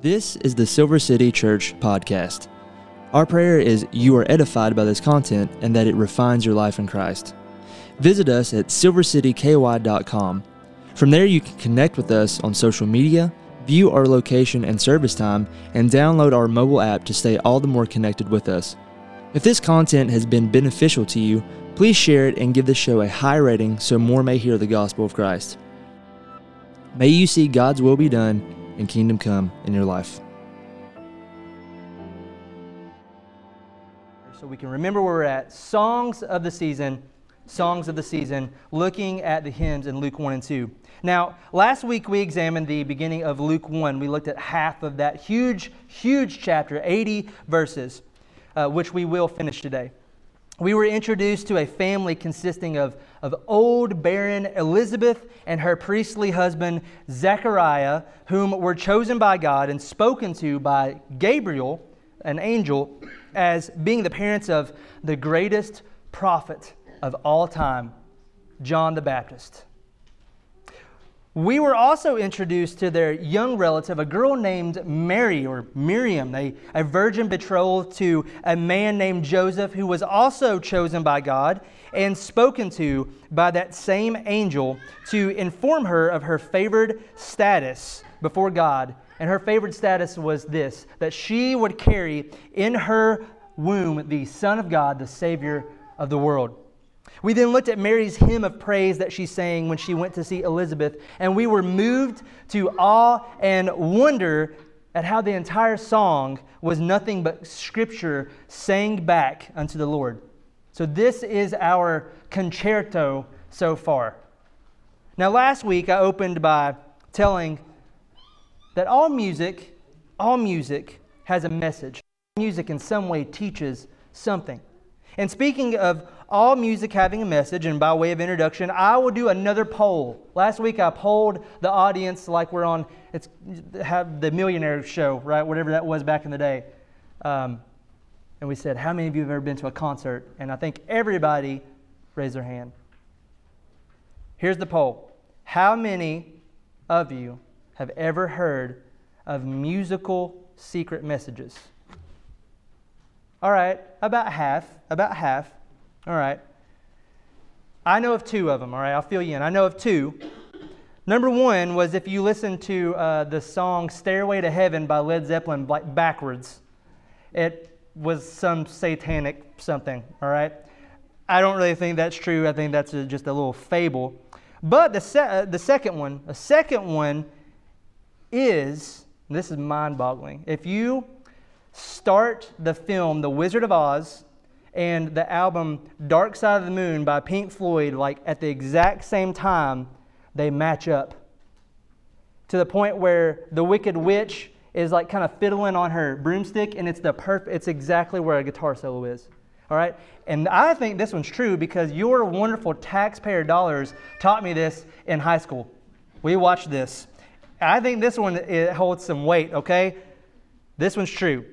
This is the Silver City Church podcast. Our prayer is you are edified by this content and that it refines your life in Christ. Visit us at silvercityky.com. From there, you can connect with us on social media, view our location and service time, and download our mobile app to stay all the more connected with us. If this content has been beneficial to you, please share it and give the show a high rating so more may hear the gospel of Christ. May you see God's will be done and kingdom come in your life. So we can remember where we're at. Songs of the season, songs of the season, looking at the hymns in Luke 1 and 2. Now, last week we examined the beginning of Luke 1. We looked at half of that huge, huge chapter, 80 verses, uh, which we will finish today we were introduced to a family consisting of, of old barren Elizabeth and her priestly husband Zechariah, whom were chosen by God and spoken to by Gabriel, an angel, as being the parents of the greatest prophet of all time, John the Baptist. We were also introduced to their young relative, a girl named Mary or Miriam, a, a virgin betrothed to a man named Joseph, who was also chosen by God and spoken to by that same angel to inform her of her favored status before God. And her favored status was this that she would carry in her womb the Son of God, the Savior of the world. We then looked at Mary's hymn of praise that she sang when she went to see Elizabeth, and we were moved to awe and wonder at how the entire song was nothing but scripture sang back unto the Lord. So, this is our concerto so far. Now, last week I opened by telling that all music, all music has a message. Music in some way teaches something. And speaking of all music having a message, and by way of introduction, I will do another poll. Last week I polled the audience like we're on it's have the millionaire show, right? Whatever that was back in the day. Um, and we said, How many of you have ever been to a concert? And I think everybody raised their hand. Here's the poll How many of you have ever heard of musical secret messages? All right, about half, about half. All right. I know of two of them, all right? I'll fill you in. I know of two. Number one was if you listen to uh, the song Stairway to Heaven by Led Zeppelin backwards, it was some satanic something, all right? I don't really think that's true. I think that's a, just a little fable. But the, se- uh, the second one, the second one is, this is mind boggling. If you start the film The Wizard of Oz and the album Dark Side of the Moon by Pink Floyd, like at the exact same time, they match up. To the point where the Wicked Witch is like kind of fiddling on her broomstick, and it's the perf- it's exactly where a guitar solo is. All right? And I think this one's true because your wonderful taxpayer dollars taught me this in high school. We watched this. I think this one it holds some weight, okay? This one's true.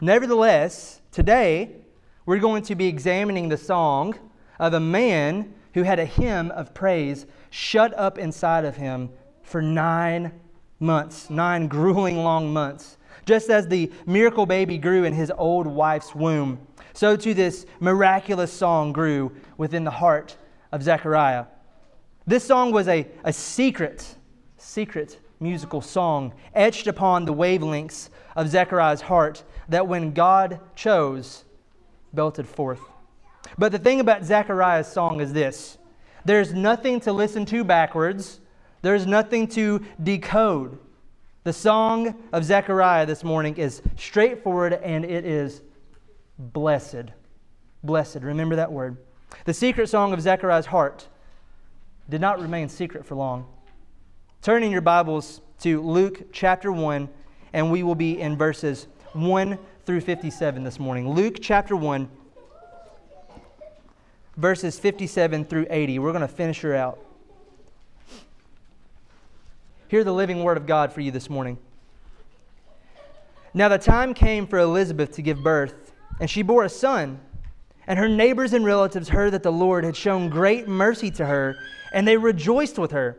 Nevertheless, today we're going to be examining the song of a man who had a hymn of praise shut up inside of him for nine months, nine grueling long months. Just as the miracle baby grew in his old wife's womb, so too this miraculous song grew within the heart of Zechariah. This song was a, a secret, secret musical song etched upon the wavelengths of Zechariah's heart that when God chose, belted forth. But the thing about Zechariah's song is this there's nothing to listen to backwards, there's nothing to decode. The song of Zechariah this morning is straightforward and it is blessed. Blessed. Remember that word. The secret song of Zechariah's heart did not remain secret for long. Turning your Bibles to Luke chapter 1, and we will be in verses 1 through 57 this morning. Luke chapter 1, verses 57 through 80. We're going to finish her out. Hear the living word of God for you this morning. Now the time came for Elizabeth to give birth, and she bore a son. And her neighbors and relatives heard that the Lord had shown great mercy to her, and they rejoiced with her.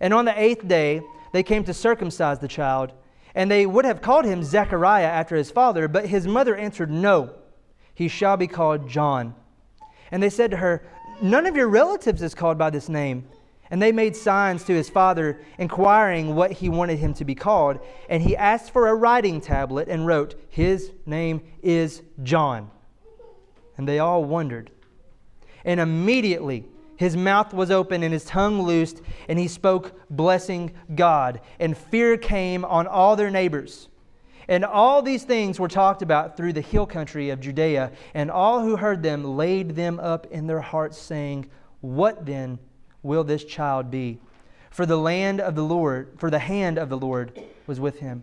And on the eighth day, they came to circumcise the child And they would have called him Zechariah after his father, but his mother answered, No, he shall be called John. And they said to her, None of your relatives is called by this name. And they made signs to his father, inquiring what he wanted him to be called. And he asked for a writing tablet and wrote, His name is John. And they all wondered. And immediately his mouth was open and his tongue loosed, and he spoke, blessing God. And fear came on all their neighbors. And all these things were talked about through the hill country of Judea, and all who heard them laid them up in their hearts, saying, What then will this child be? For the land of the Lord, for the hand of the Lord was with him.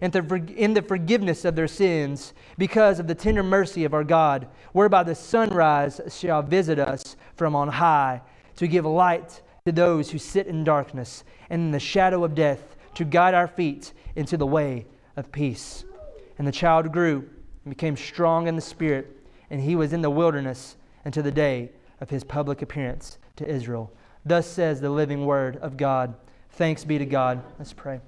and in the forgiveness of their sins because of the tender mercy of our God, whereby the sunrise shall visit us from on high to give light to those who sit in darkness and in the shadow of death, to guide our feet into the way of peace. And the child grew and became strong in the spirit, and he was in the wilderness until the day of his public appearance to Israel. Thus says the living word of God. Thanks be to God. Let's pray.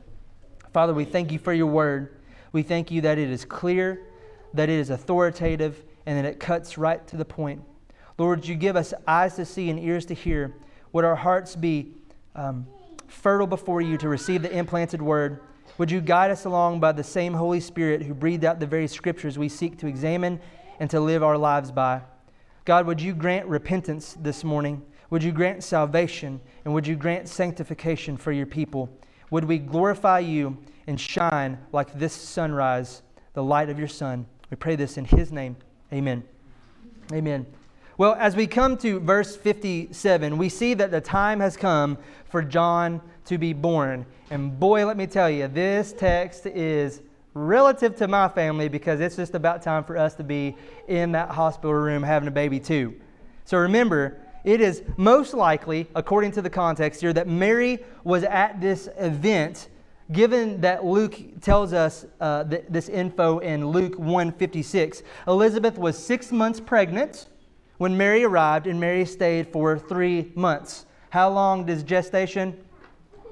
Father, we thank you for your word. We thank you that it is clear, that it is authoritative, and that it cuts right to the point. Lord, you give us eyes to see and ears to hear. Would our hearts be um, fertile before you to receive the implanted word? Would you guide us along by the same Holy Spirit who breathed out the very scriptures we seek to examine and to live our lives by? God, would you grant repentance this morning? Would you grant salvation? And would you grant sanctification for your people? Would we glorify you and shine like this sunrise, the light of your sun? We pray this in His name. Amen. Amen. Well, as we come to verse 57, we see that the time has come for John to be born. And boy, let me tell you, this text is relative to my family because it's just about time for us to be in that hospital room having a baby, too. So remember, it is most likely, according to the context here, that Mary was at this event given that luke tells us uh, th- this info in luke 156 elizabeth was six months pregnant when mary arrived and mary stayed for three months. How long does gestation?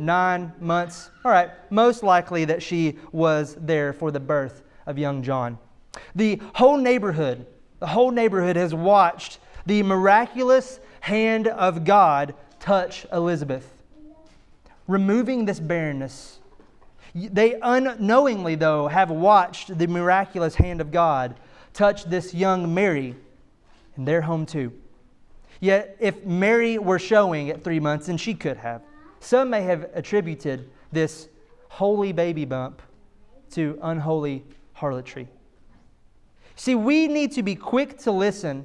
Nine months. All right most likely that she was there for the birth of young john. The whole neighborhood the whole neighborhood has watched the miraculous hand of God touch Elizabeth, removing this barrenness. They unknowingly, though, have watched the miraculous hand of God touch this young Mary, and they're home too. Yet, if Mary were showing at three months, and she could have, some may have attributed this holy baby bump to unholy harlotry. See, we need to be quick to listen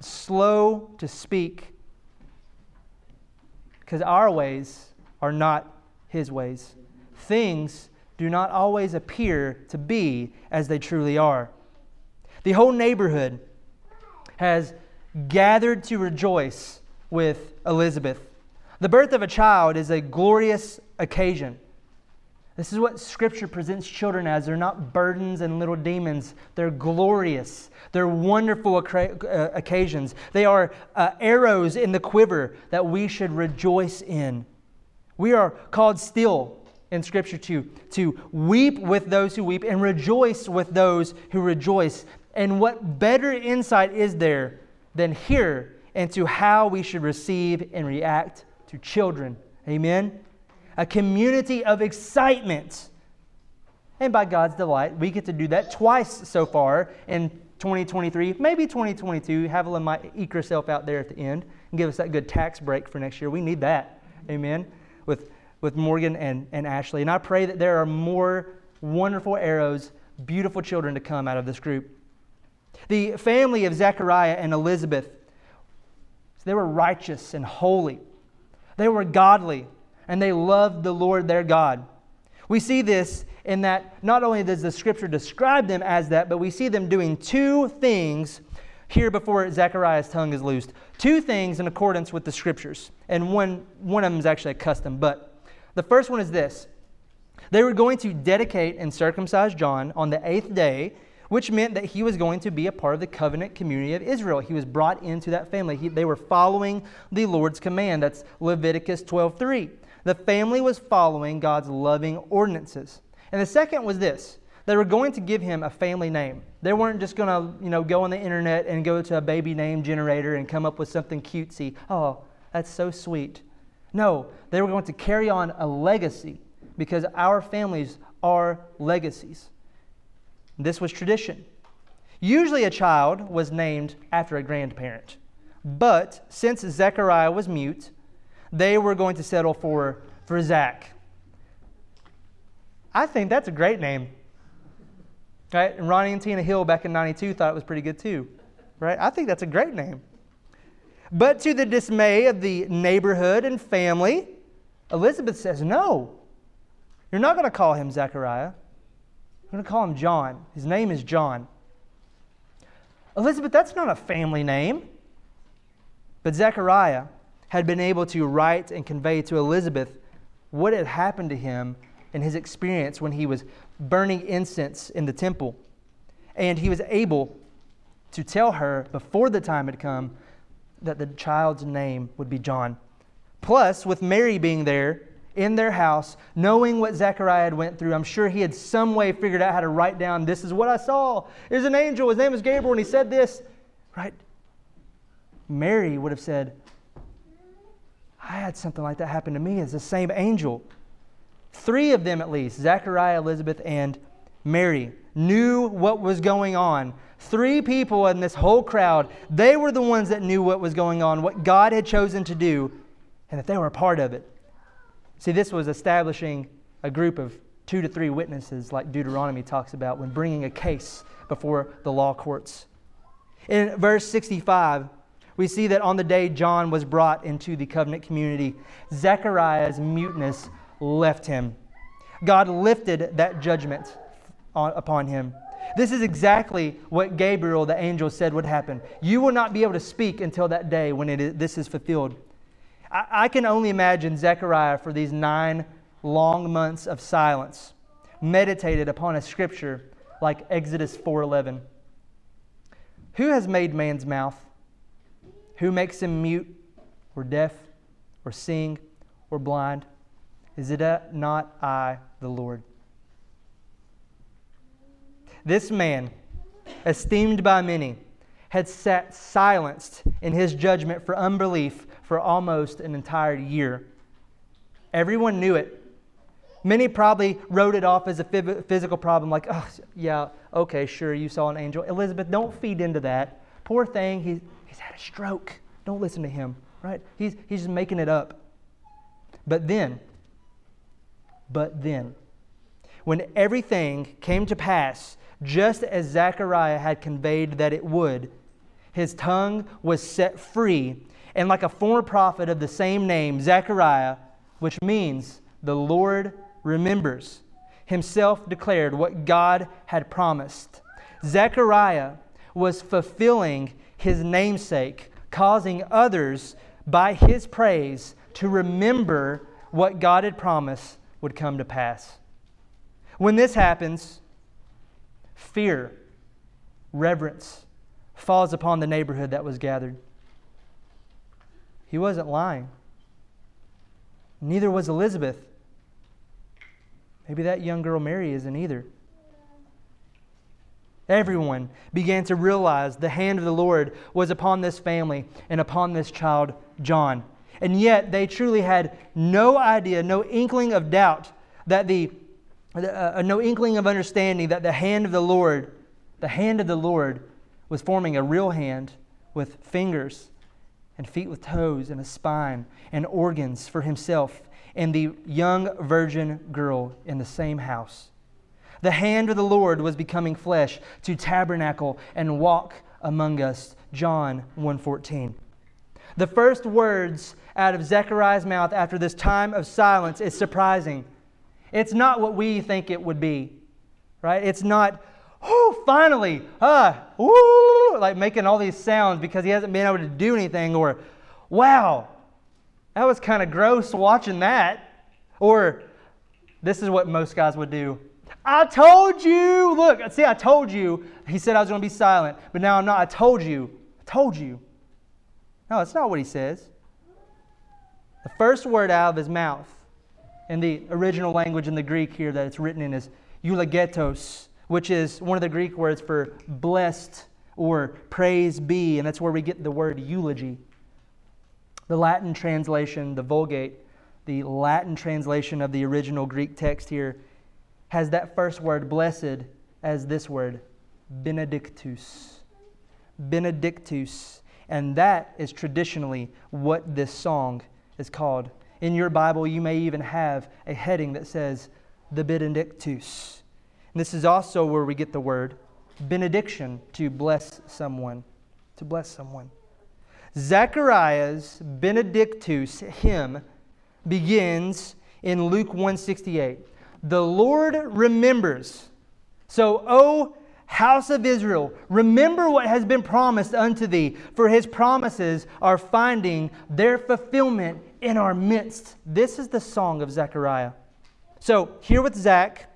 slow to speak, because our ways are not his ways. Things do not always appear to be as they truly are. The whole neighborhood has gathered to rejoice with Elizabeth. The birth of a child is a glorious occasion. This is what Scripture presents children as. They're not burdens and little demons, they're glorious. They're wonderful uh, occasions. They are uh, arrows in the quiver that we should rejoice in. We are called still in Scripture to, to weep with those who weep and rejoice with those who rejoice. And what better insight is there than here into how we should receive and react to children? Amen? A community of excitement. And by God's delight, we get to do that twice so far in 2023, maybe 2022. Havilah might eke herself out there at the end and give us that good tax break for next year. We need that. Amen. With, with Morgan and, and Ashley. And I pray that there are more wonderful arrows, beautiful children to come out of this group. The family of Zechariah and Elizabeth, they were righteous and holy. They were godly, and they loved the Lord their God. We see this in that not only does the scripture describe them as that, but we see them doing two things here before Zechariah's tongue is loosed. Two things in accordance with the scriptures. And one, one of them is actually a custom. But the first one is this they were going to dedicate and circumcise John on the eighth day, which meant that he was going to be a part of the covenant community of Israel. He was brought into that family. He, they were following the Lord's command. That's Leviticus 12:3. The family was following God's loving ordinances. And the second was this they were going to give him a family name. They weren't just going to, you know, go on the internet and go to a baby name generator and come up with something cutesy. Oh, that's so sweet. No, they were going to carry on a legacy because our families are legacies. This was tradition. Usually a child was named after a grandparent. But since Zechariah was mute, they were going to settle for, for Zach. I think that's a great name. Right? And Ronnie and Tina Hill back in 92 thought it was pretty good too. Right? I think that's a great name. But to the dismay of the neighborhood and family, Elizabeth says, No, you're not going to call him Zechariah. You're going to call him John. His name is John. Elizabeth, that's not a family name. But Zechariah had been able to write and convey to Elizabeth what had happened to him in his experience when he was burning incense in the temple. And he was able to tell her before the time had come that the child's name would be John. Plus, with Mary being there in their house, knowing what Zechariah had went through, I'm sure he had some way figured out how to write down, this is what I saw. There's an angel, his name is Gabriel, and he said this, right? Mary would have said, I had something like that happen to me as the same angel. Three of them, at least, Zechariah, Elizabeth, and Mary, knew what was going on. Three people in this whole crowd, they were the ones that knew what was going on, what God had chosen to do, and that they were a part of it. See, this was establishing a group of two to three witnesses, like Deuteronomy talks about when bringing a case before the law courts. In verse 65, we see that on the day John was brought into the covenant community, Zechariah's muteness left him. God lifted that judgment on, upon him. This is exactly what Gabriel, the angel, said would happen. You will not be able to speak until that day when it is, this is fulfilled. I, I can only imagine Zechariah for these nine long months of silence, meditated upon a scripture like Exodus 4:11. Who has made man's mouth? Who makes him mute or deaf or sing or blind? Is it not I, the Lord? This man, esteemed by many, had sat silenced in his judgment for unbelief for almost an entire year. Everyone knew it. Many probably wrote it off as a physical problem, like, oh, yeah, okay, sure, you saw an angel. Elizabeth, don't feed into that. Poor thing, he's, he's had a stroke. Don't listen to him, right? He's, he's just making it up. But then, but then. When everything came to pass, just as Zechariah had conveyed that it would, his tongue was set free, and like a former prophet of the same name, Zechariah, which means the Lord remembers, himself declared what God had promised. Zechariah was fulfilling his namesake, causing others by his praise to remember what God had promised would come to pass. When this happens, fear, reverence falls upon the neighborhood that was gathered. He wasn't lying. Neither was Elizabeth. Maybe that young girl Mary isn't either. Everyone began to realize the hand of the Lord was upon this family and upon this child, John. And yet they truly had no idea, no inkling of doubt that the, uh, uh, no inkling of understanding that the hand of the Lord, the hand of the Lord was forming a real hand with fingers and feet with toes and a spine and organs for himself and the young virgin girl in the same house. The hand of the Lord was becoming flesh to tabernacle and walk among us. John 1:14. The first words out of Zechariah's mouth after this time of silence is surprising. It's not what we think it would be. Right? It's not oh, finally, ah, like making all these sounds because he hasn't been able to do anything, or wow, that was kind of gross watching that. Or this is what most guys would do. I told you. Look, see, I told you. He said I was going to be silent, but now I'm not. I told you. I told you. No, that's not what he says. The first word out of his mouth in the original language in the Greek here that it's written in is eulogetos, which is one of the Greek words for blessed or praise be, and that's where we get the word eulogy. The Latin translation, the Vulgate, the Latin translation of the original Greek text here, has that first word, blessed, as this word, benedictus. Benedictus. And that is traditionally what this song is called. In your Bible, you may even have a heading that says, the Benedictus. And this is also where we get the word benediction, to bless someone. To bless someone. Zechariah's Benedictus hymn begins in Luke 168. The Lord remembers. So, O house of Israel, remember what has been promised unto thee, for his promises are finding their fulfillment in our midst. This is the song of Zechariah. So, here with Zach,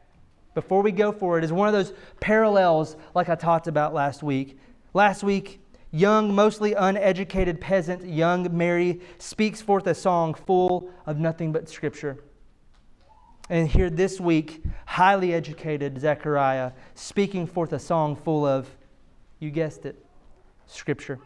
before we go forward, is one of those parallels like I talked about last week. Last week, young, mostly uneducated peasant, young Mary, speaks forth a song full of nothing but Scripture. And here this week, highly educated Zechariah speaking forth a song full of, you guessed it, Scripture.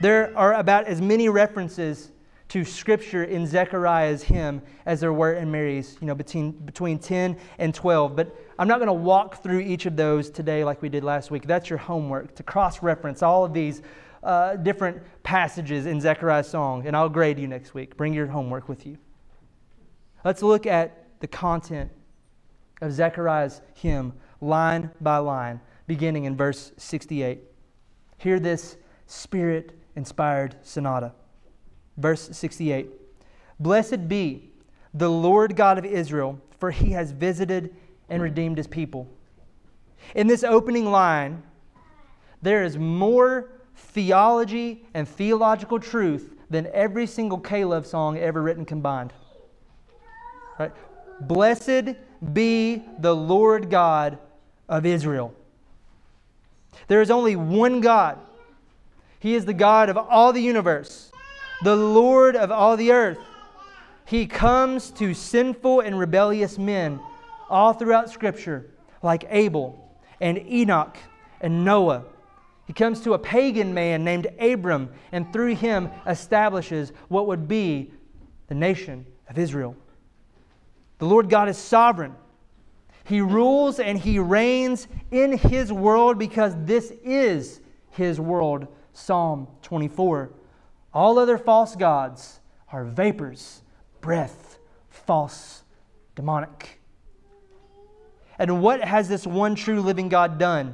There are about as many references to Scripture in Zechariah's hymn as there were in Mary's, you know, between, between 10 and 12. But I'm not going to walk through each of those today like we did last week. That's your homework to cross reference all of these uh, different passages in Zechariah's song, and I'll grade you next week. Bring your homework with you. Let's look at the content of Zechariah's hymn line by line, beginning in verse 68. Hear this spirit inspired sonata. Verse 68 Blessed be the Lord God of Israel, for he has visited and redeemed his people. In this opening line, there is more theology and theological truth than every single K-Love song ever written combined. Right? Blessed be the Lord God of Israel. There is only one God. He is the God of all the universe, the Lord of all the earth. He comes to sinful and rebellious men all throughout Scripture, like Abel and Enoch and Noah. He comes to a pagan man named Abram and through him establishes what would be the nation of Israel. The Lord God is sovereign. He rules and he reigns in his world because this is his world. Psalm 24. All other false gods are vapors, breath, false, demonic. And what has this one true living God done?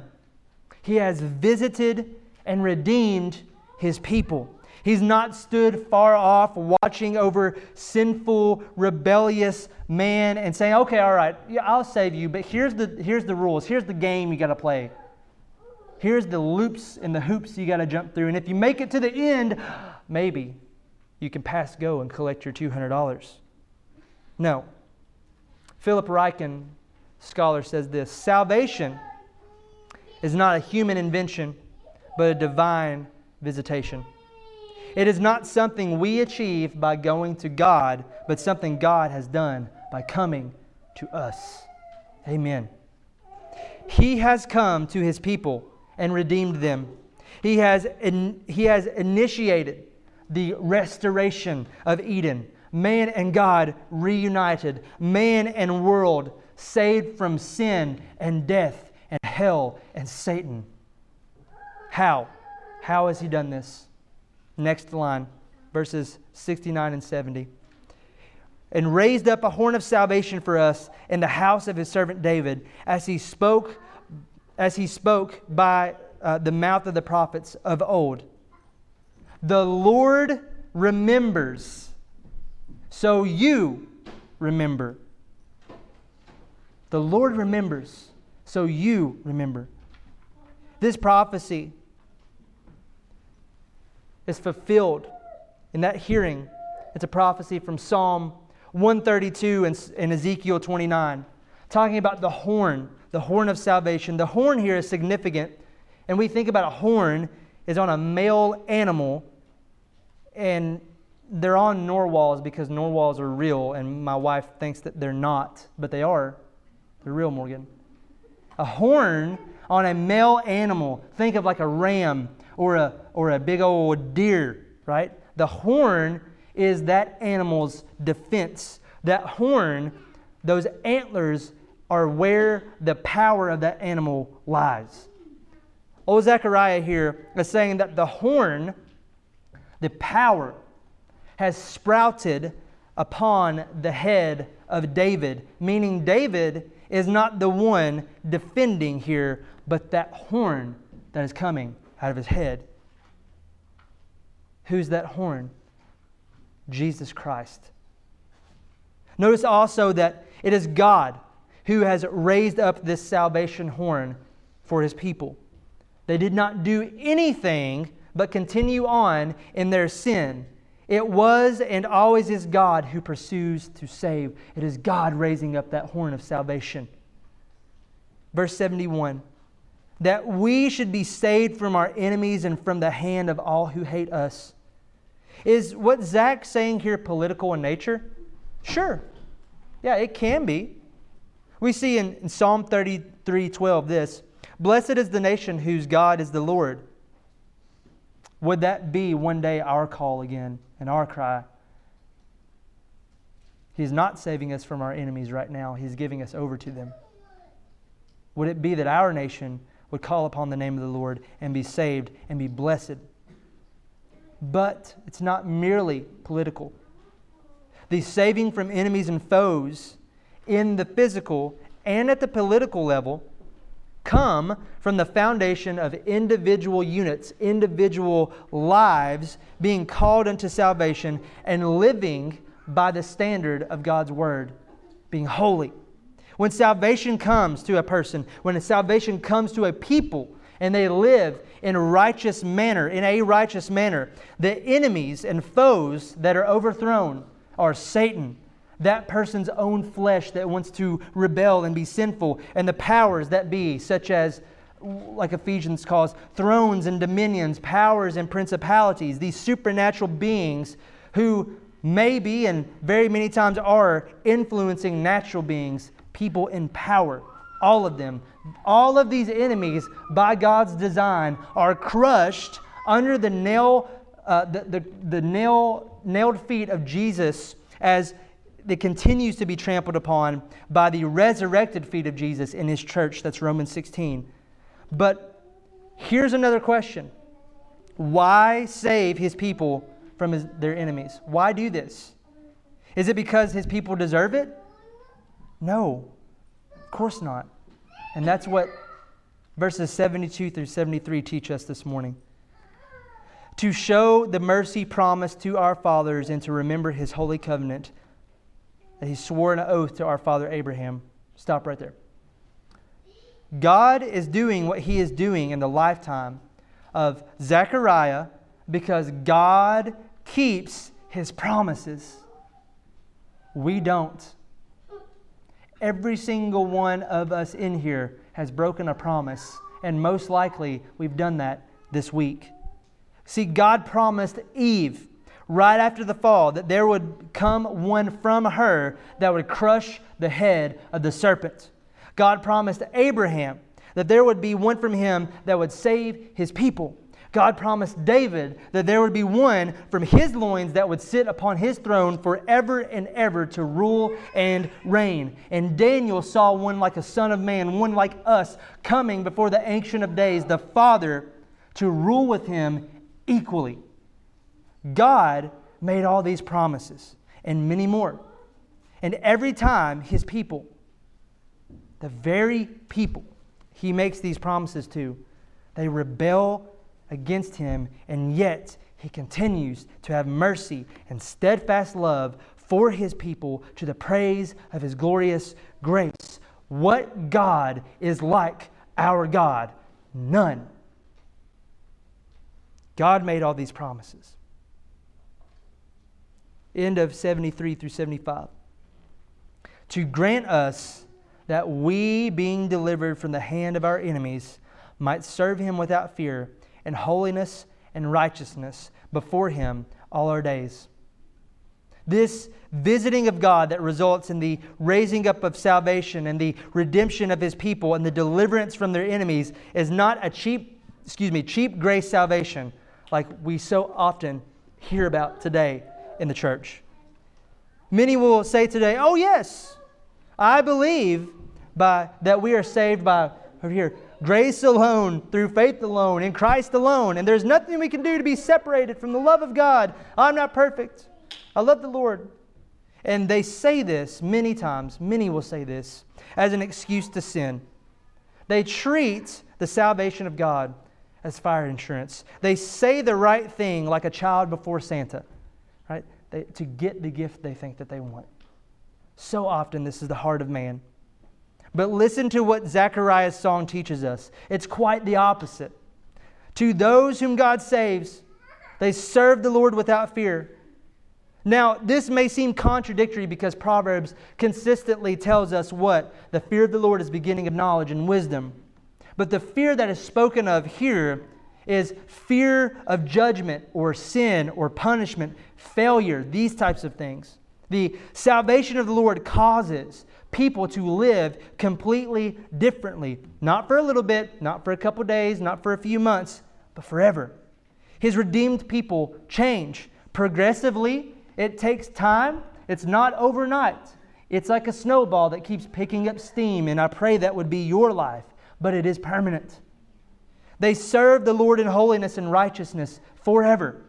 He has visited and redeemed his people. He's not stood far off watching over sinful, rebellious man and saying, okay, all right, yeah, I'll save you, but here's the, here's the rules. Here's the game you got to play. Here's the loops and the hoops you got to jump through. And if you make it to the end, maybe you can pass go and collect your $200. No. Philip Ryken scholar says this salvation is not a human invention, but a divine visitation. It is not something we achieve by going to God, but something God has done by coming to us. Amen. He has come to his people and redeemed them. He has, in, he has initiated the restoration of Eden. Man and God reunited, man and world saved from sin and death and hell and Satan. How? How has he done this? Next line, verses 69 and 70. And raised up a horn of salvation for us in the house of his servant David, as he spoke, as he spoke by uh, the mouth of the prophets of old. The Lord remembers, so you remember. The Lord remembers, so you remember. This prophecy is fulfilled in that hearing. It's a prophecy from Psalm 132 and, and Ezekiel 29, talking about the horn, the horn of salvation. The horn here is significant, and we think about a horn is on a male animal, and they're on narwhals because narwhals are real, and my wife thinks that they're not, but they are. They're real, Morgan. A horn on a male animal, think of like a ram or a, or a big old deer, right? The horn is that animal's defense. That horn, those antlers, are where the power of that animal lies. Old Zechariah here is saying that the horn, the power, has sprouted upon the head of David, meaning David is not the one defending here, but that horn that is coming out of his head. Who's that horn? Jesus Christ. Notice also that it is God who has raised up this salvation horn for his people. They did not do anything but continue on in their sin. It was and always is God who pursues to save. It is God raising up that horn of salvation. Verse 71 that we should be saved from our enemies and from the hand of all who hate us. Is what Zach's saying here political in nature? Sure. Yeah, it can be. We see in, in Psalm 33 12 this Blessed is the nation whose God is the Lord. Would that be one day our call again and our cry? He's not saving us from our enemies right now, He's giving us over to them. Would it be that our nation would call upon the name of the Lord and be saved and be blessed? But it's not merely political. The saving from enemies and foes in the physical and at the political level come from the foundation of individual units, individual lives being called unto salvation and living by the standard of God's word, being holy. When salvation comes to a person, when salvation comes to a people, and they live in a righteous manner, in a righteous manner, the enemies and foes that are overthrown are Satan, that person's own flesh that wants to rebel and be sinful, and the powers that be, such as, like Ephesians calls, thrones and dominions, powers and principalities, these supernatural beings who may be and very many times are influencing natural beings people in power. All of them. All of these enemies, by God's design, are crushed under the nail, uh, the, the, the nail, nailed feet of Jesus as it continues to be trampled upon by the resurrected feet of Jesus in his church. That's Romans 16. But here's another question Why save his people from his, their enemies? Why do this? Is it because his people deserve it? No, of course not. And that's what verses 72 through 73 teach us this morning. To show the mercy promised to our fathers and to remember his holy covenant that he swore an oath to our father Abraham. Stop right there. God is doing what he is doing in the lifetime of Zechariah because God keeps his promises. We don't. Every single one of us in here has broken a promise, and most likely we've done that this week. See, God promised Eve right after the fall that there would come one from her that would crush the head of the serpent. God promised Abraham that there would be one from him that would save his people. God promised David that there would be one from his loins that would sit upon his throne forever and ever to rule and reign. And Daniel saw one like a son of man, one like us, coming before the Ancient of Days, the Father, to rule with him equally. God made all these promises and many more. And every time his people, the very people he makes these promises to, they rebel against him, and yet he continues to have mercy and steadfast love for his people to the praise of his glorious grace. What God is like our God? None. God made all these promises. End of 73 through 75. To grant us that we, being delivered from the hand of our enemies, might serve him without fear in holiness and righteousness before him all our days. This visiting of God that results in the raising up of salvation and the redemption of his people and the deliverance from their enemies is not a cheap, excuse me, cheap grace salvation like we so often hear about today in the church. Many will say today, "Oh yes, I believe by that we are saved by here grace alone, through faith alone, in Christ alone, and there's nothing we can do to be separated from the love of God. I'm not perfect. I love the Lord. And they say this many times, many will say this, as an excuse to sin. They treat the salvation of God as fire insurance. They say the right thing like a child before Santa, right? They, to get the gift they think that they want. So often, this is the heart of man. But listen to what Zechariah's song teaches us. It's quite the opposite. To those whom God saves, they serve the Lord without fear. Now, this may seem contradictory because Proverbs consistently tells us what? The fear of the Lord is beginning of knowledge and wisdom. But the fear that is spoken of here is fear of judgment or sin or punishment, failure, these types of things. The salvation of the Lord causes people to live completely differently. Not for a little bit, not for a couple days, not for a few months, but forever. His redeemed people change progressively. It takes time, it's not overnight. It's like a snowball that keeps picking up steam, and I pray that would be your life, but it is permanent. They serve the Lord in holiness and righteousness forever.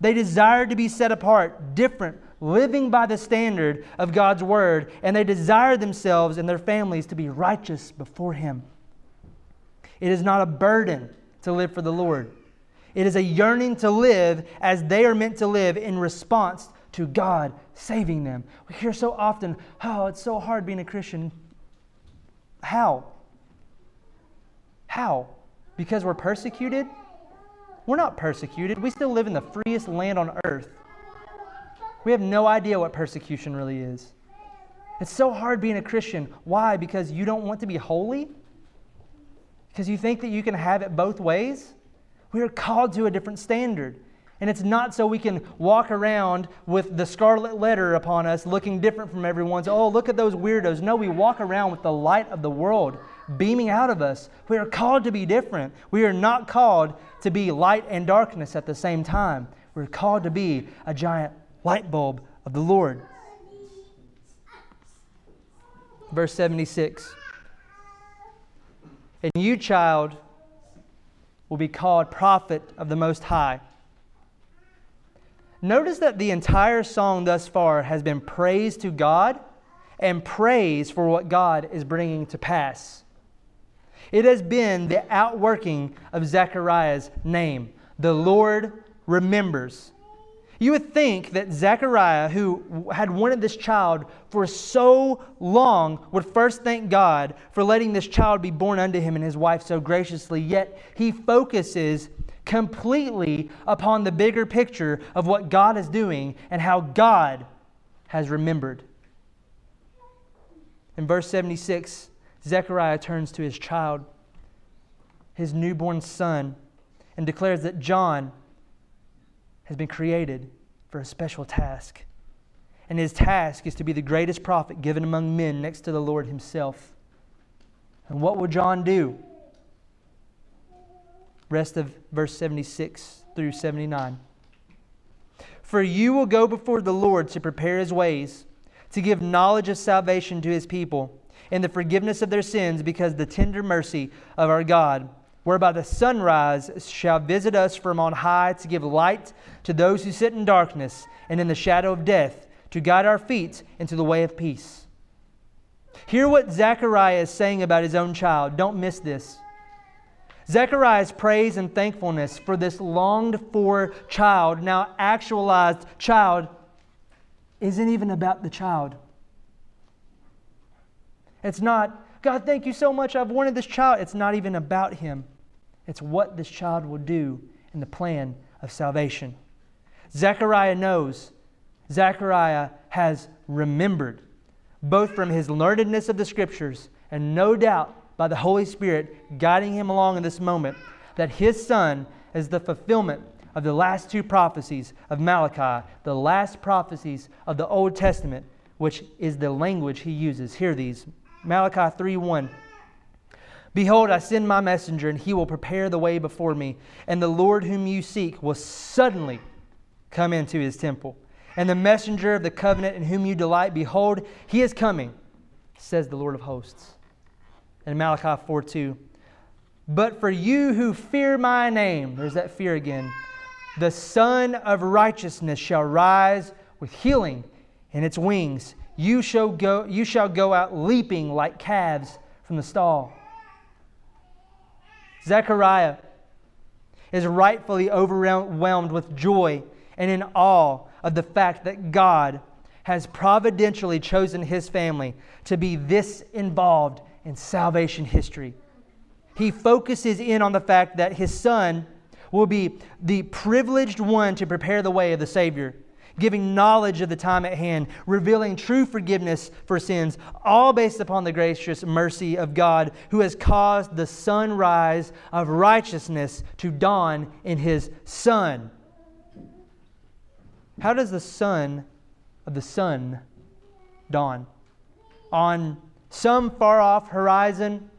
They desire to be set apart, different, living by the standard of God's word, and they desire themselves and their families to be righteous before Him. It is not a burden to live for the Lord. It is a yearning to live as they are meant to live in response to God saving them. We hear so often, oh, it's so hard being a Christian. How? How? Because we're persecuted? We're not persecuted. We still live in the freest land on earth. We have no idea what persecution really is. It's so hard being a Christian. Why? Because you don't want to be holy? Because you think that you can have it both ways? We are called to a different standard. And it's not so we can walk around with the scarlet letter upon us looking different from everyone's. Oh, look at those weirdos. No, we walk around with the light of the world beaming out of us. We are called to be different. We are not called to be light and darkness at the same time. We're called to be a giant light bulb of the Lord. Verse 76 And you, child, will be called prophet of the Most High. Notice that the entire song thus far has been praise to God and praise for what God is bringing to pass. It has been the outworking of Zechariah's name. The Lord remembers. You would think that Zechariah, who had wanted this child for so long, would first thank God for letting this child be born unto him and his wife so graciously, yet he focuses completely upon the bigger picture of what God is doing and how God has remembered. In verse 76, Zechariah turns to his child, his newborn son, and declares that John has been created for a special task. And his task is to be the greatest prophet given among men next to the Lord himself. And what will John do? Rest of verse 76 through 79. For you will go before the Lord to prepare his ways, to give knowledge of salvation to his people, and the forgiveness of their sins, because the tender mercy of our God whereby the sunrise shall visit us from on high to give light to those who sit in darkness and in the shadow of death, to guide our feet into the way of peace. Hear what Zechariah is saying about his own child. Don't miss this. Zechariah's praise and thankfulness for this longed for child, now actualized child, isn't even about the child. It's not, God, thank you so much. I've wanted this child. It's not even about him. It's what this child will do in the plan of salvation. Zechariah knows, Zechariah has remembered, both from his learnedness of the scriptures and no doubt by the Holy Spirit guiding him along in this moment, that his son is the fulfillment of the last two prophecies of Malachi, the last prophecies of the Old Testament, which is the language he uses. Hear these Malachi 3 1. Behold, I send my messenger, and he will prepare the way before me. And the Lord whom you seek will suddenly come into his temple. And the messenger of the covenant in whom you delight, behold, he is coming, says the Lord of hosts. And Malachi 4 2. But for you who fear my name, there's that fear again, the Sun of righteousness shall rise with healing in its wings. You shall go, you shall go out leaping like calves from the stall. Zechariah is rightfully overwhelmed with joy and in awe of the fact that God has providentially chosen his family to be this involved in salvation history. He focuses in on the fact that his son will be the privileged one to prepare the way of the Savior giving knowledge of the time at hand, revealing true forgiveness for sins, all based upon the gracious mercy of God who has caused the sunrise of righteousness to dawn in his Son. How does the sun of the sun dawn? On some far off horizon?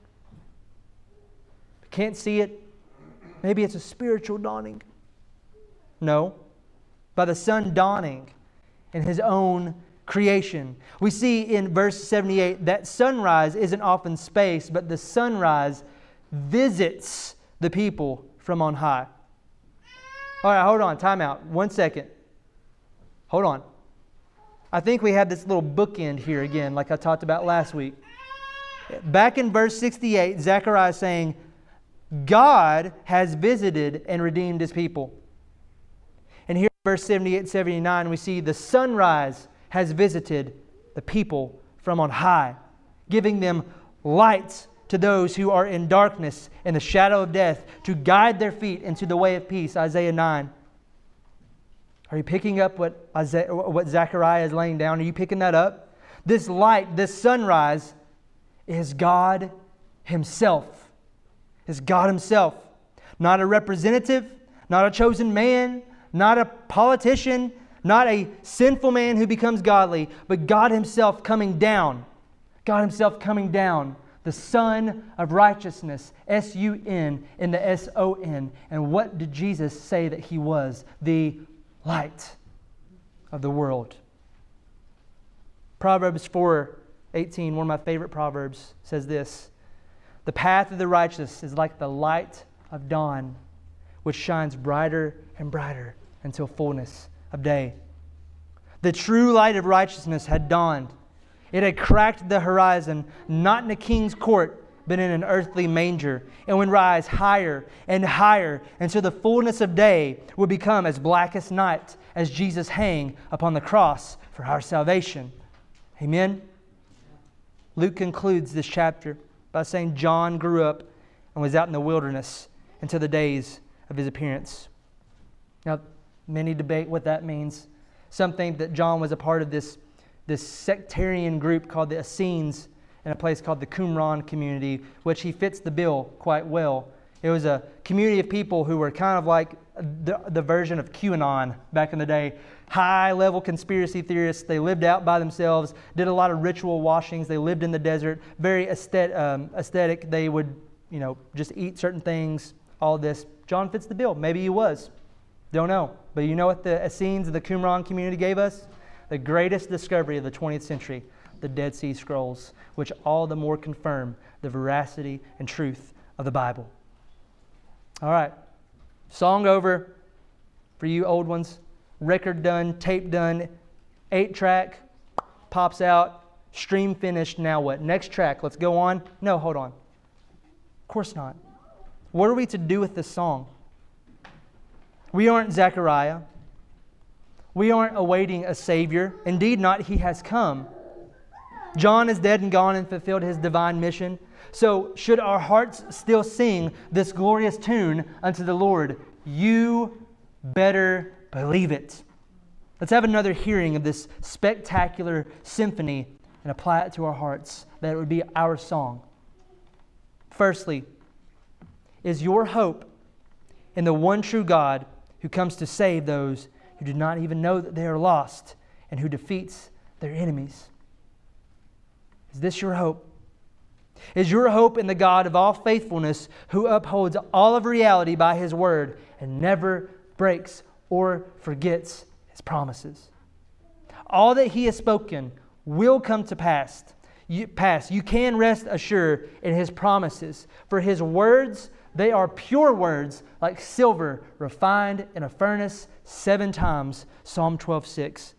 Can't see it? Maybe it's a spiritual dawning. No by the sun dawning in his own creation. We see in verse 78 that sunrise isn't often space, but the sunrise visits the people from on high. All right, hold on, time out. One second. Hold on. I think we have this little bookend here again, like I talked about last week. Back in verse 68, Zechariah is saying, God has visited and redeemed his people. Verse 78 79, we see the sunrise has visited the people from on high, giving them light to those who are in darkness and the shadow of death to guide their feet into the way of peace. Isaiah 9. Are you picking up what, Isaiah, what Zechariah is laying down? Are you picking that up? This light, this sunrise, is God Himself. Is God Himself. Not a representative, not a chosen man, not a politician, not a sinful man who becomes godly, but God Himself coming down. God Himself coming down, the Sun of Righteousness, S U N in the S O N. And what did Jesus say that He was? The light of the world. Proverbs 4 18, one of my favorite proverbs, says this The path of the righteous is like the light of dawn, which shines brighter and brighter until fullness of day. The true light of righteousness had dawned. It had cracked the horizon, not in a king's court, but in an earthly manger, and would rise higher and higher until the fullness of day would become as black as night as Jesus hang upon the cross for our salvation. Amen. Luke concludes this chapter by saying John grew up and was out in the wilderness until the days of his appearance. Now, Many debate what that means. Some think that John was a part of this, this sectarian group called the Essenes in a place called the Qumran community, which he fits the bill quite well. It was a community of people who were kind of like the, the version of QAnon back in the day. High level conspiracy theorists. They lived out by themselves, did a lot of ritual washings. They lived in the desert, very aesthetic. Um, aesthetic. They would, you know, just eat certain things, all this. John fits the bill. Maybe he was. Don't know. But you know what the Essenes of the Qumran community gave us? The greatest discovery of the 20th century, the Dead Sea Scrolls, which all the more confirm the veracity and truth of the Bible. All right. Song over for you old ones. Record done, tape done, eight track pops out, stream finished. Now what? Next track. Let's go on. No, hold on. Of course not. What are we to do with this song? We aren't Zechariah. We aren't awaiting a Savior. Indeed, not. He has come. John is dead and gone and fulfilled his divine mission. So, should our hearts still sing this glorious tune unto the Lord? You better believe it. Let's have another hearing of this spectacular symphony and apply it to our hearts, that it would be our song. Firstly, is your hope in the one true God who comes to save those who do not even know that they are lost and who defeats their enemies? Is this your hope? Is your hope in the God of all faithfulness who upholds all of reality by his word and never breaks or forgets his promises? All that he has spoken will come to pass. You, pass. you can rest assured in his promises, for his words, they are pure words like silver refined in a furnace seven times. Psalm 12, 6.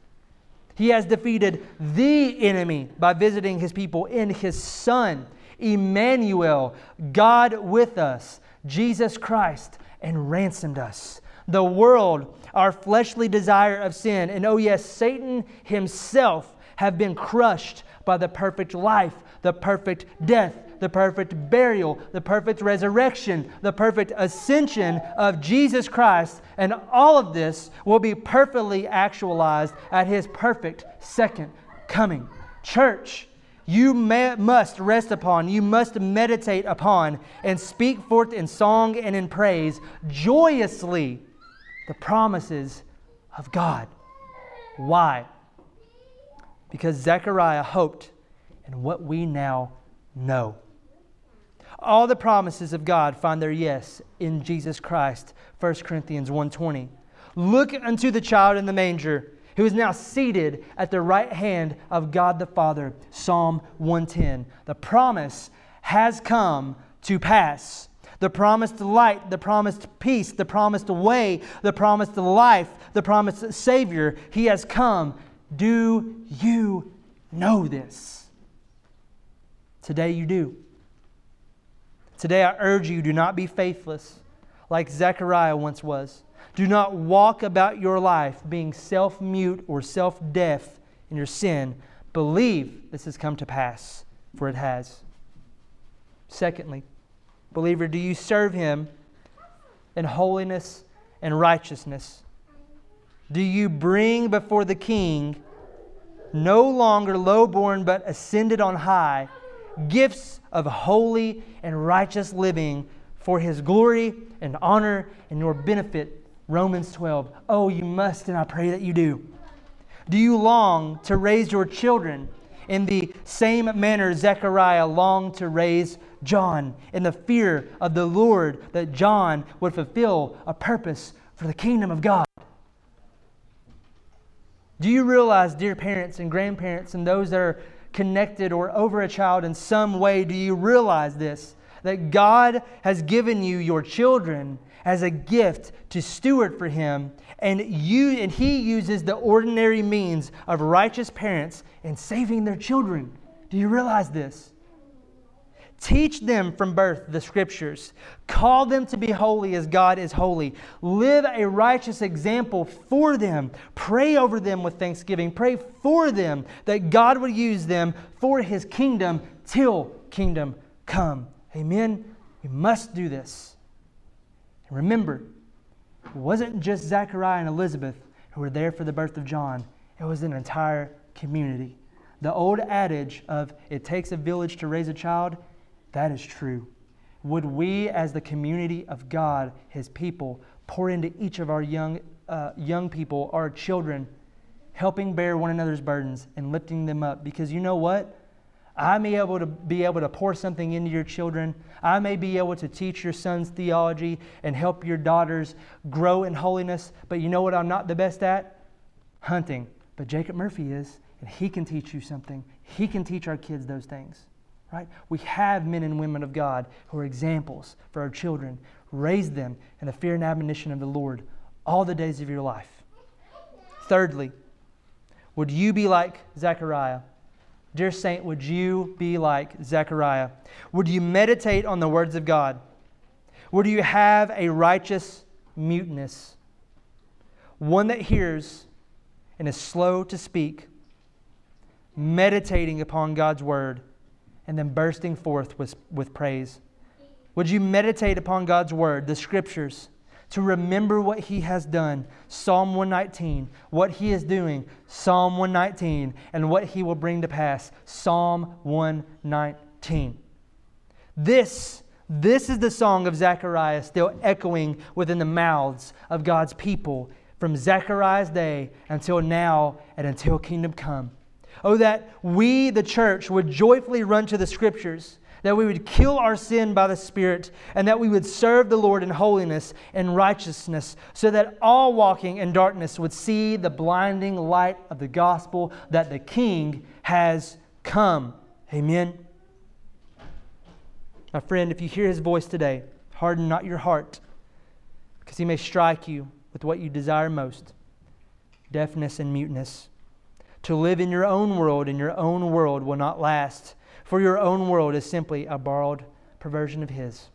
He has defeated the enemy by visiting his people in his Son, Emmanuel, God with us, Jesus Christ, and ransomed us. The world, our fleshly desire of sin, and oh yes, Satan himself have been crushed by the perfect life, the perfect death, the perfect burial, the perfect resurrection, the perfect ascension of Jesus Christ. And all of this will be perfectly actualized at his perfect second coming. Church, you may, must rest upon, you must meditate upon, and speak forth in song and in praise joyously the promises of God. Why? Because Zechariah hoped in what we now know. All the promises of God find their yes in Jesus Christ. 1 Corinthians 1:20. Look unto the child in the manger who is now seated at the right hand of God the Father. Psalm 110. The promise has come to pass. The promised light, the promised peace, the promised way, the promised life, the promised Savior, He has come. Do you know this? Today you do. Today, I urge you do not be faithless like Zechariah once was. Do not walk about your life being self mute or self deaf in your sin. Believe this has come to pass, for it has. Secondly, believer, do you serve him in holiness and righteousness? Do you bring before the king, no longer lowborn but ascended on high, gifts of holy and righteous living for his glory and honor and your benefit. Romans 12. Oh, you must, and I pray that you do. Do you long to raise your children in the same manner Zechariah longed to raise John in the fear of the Lord that John would fulfill a purpose for the kingdom of God? Do you realize, dear parents and grandparents, and those that are connected or over a child in some way, do you realize this? That God has given you your children as a gift to steward for him and you and he uses the ordinary means of righteous parents in saving their children. Do you realize this? Teach them from birth the scriptures. Call them to be holy as God is holy. Live a righteous example for them. Pray over them with thanksgiving. Pray for them that God would use them for his kingdom till kingdom come. Amen. We must do this. And remember, it wasn't just Zechariah and Elizabeth who were there for the birth of John, it was an entire community. The old adage of it takes a village to raise a child that is true. Would we, as the community of God, His people, pour into each of our young, uh, young people, our children, helping bear one another's burdens and lifting them up? Because you know what? I may able to be able to pour something into your children. I may be able to teach your sons theology and help your daughters grow in holiness. But you know what I'm not the best at? Hunting. But Jacob Murphy is, and he can teach you something. He can teach our kids those things right? We have men and women of God who are examples for our children. Raise them in the fear and admonition of the Lord all the days of your life. Thirdly, would you be like Zechariah? Dear Saint, would you be like Zechariah? Would you meditate on the words of God? Would you have a righteous muteness? One that hears and is slow to speak, meditating upon God's word, and then bursting forth with, with praise. Would you meditate upon God's word, the scriptures, to remember what He has done, Psalm 119, what He is doing, Psalm 119, and what He will bring to pass, Psalm 119. This, this is the song of Zechariah still echoing within the mouths of God's people from Zechariah's day until now and until kingdom come. Oh, that we, the church, would joyfully run to the scriptures, that we would kill our sin by the Spirit, and that we would serve the Lord in holiness and righteousness, so that all walking in darkness would see the blinding light of the gospel that the King has come. Amen. My friend, if you hear his voice today, harden not your heart, because he may strike you with what you desire most deafness and muteness. To live in your own world in your own world will not last, for your own world is simply a borrowed perversion of His.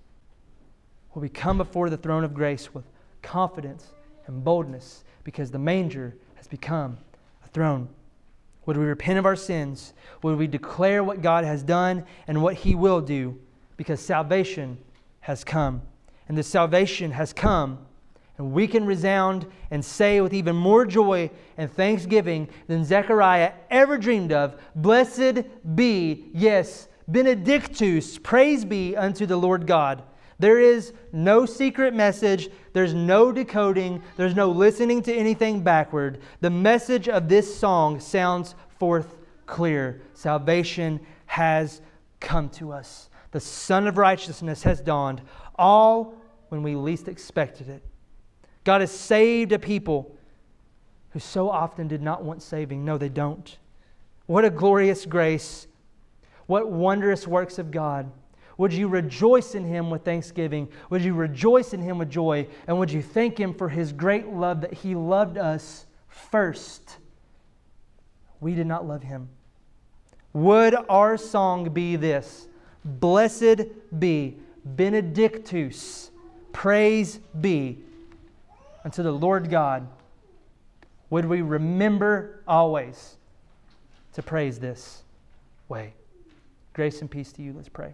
Will we come before the throne of grace with confidence and boldness because the manger has become a throne? Would we repent of our sins? Would we declare what God has done and what He will do? Because salvation has come. And the salvation has come and we can resound and say with even more joy and thanksgiving than Zechariah ever dreamed of Blessed be, yes, Benedictus, praise be unto the Lord God. There is no secret message. There's no decoding. There's no listening to anything backward. The message of this song sounds forth clear. Salvation has come to us. The Sun of Righteousness has dawned, all when we least expected it. God has saved a people who so often did not want saving. No, they don't. What a glorious grace. What wondrous works of God. Would you rejoice in Him with thanksgiving? Would you rejoice in Him with joy? And would you thank Him for His great love that He loved us first? We did not love Him. Would our song be this Blessed be, Benedictus, praise be unto the Lord God, would we remember always to praise this way? Grace and peace to you. Let's pray.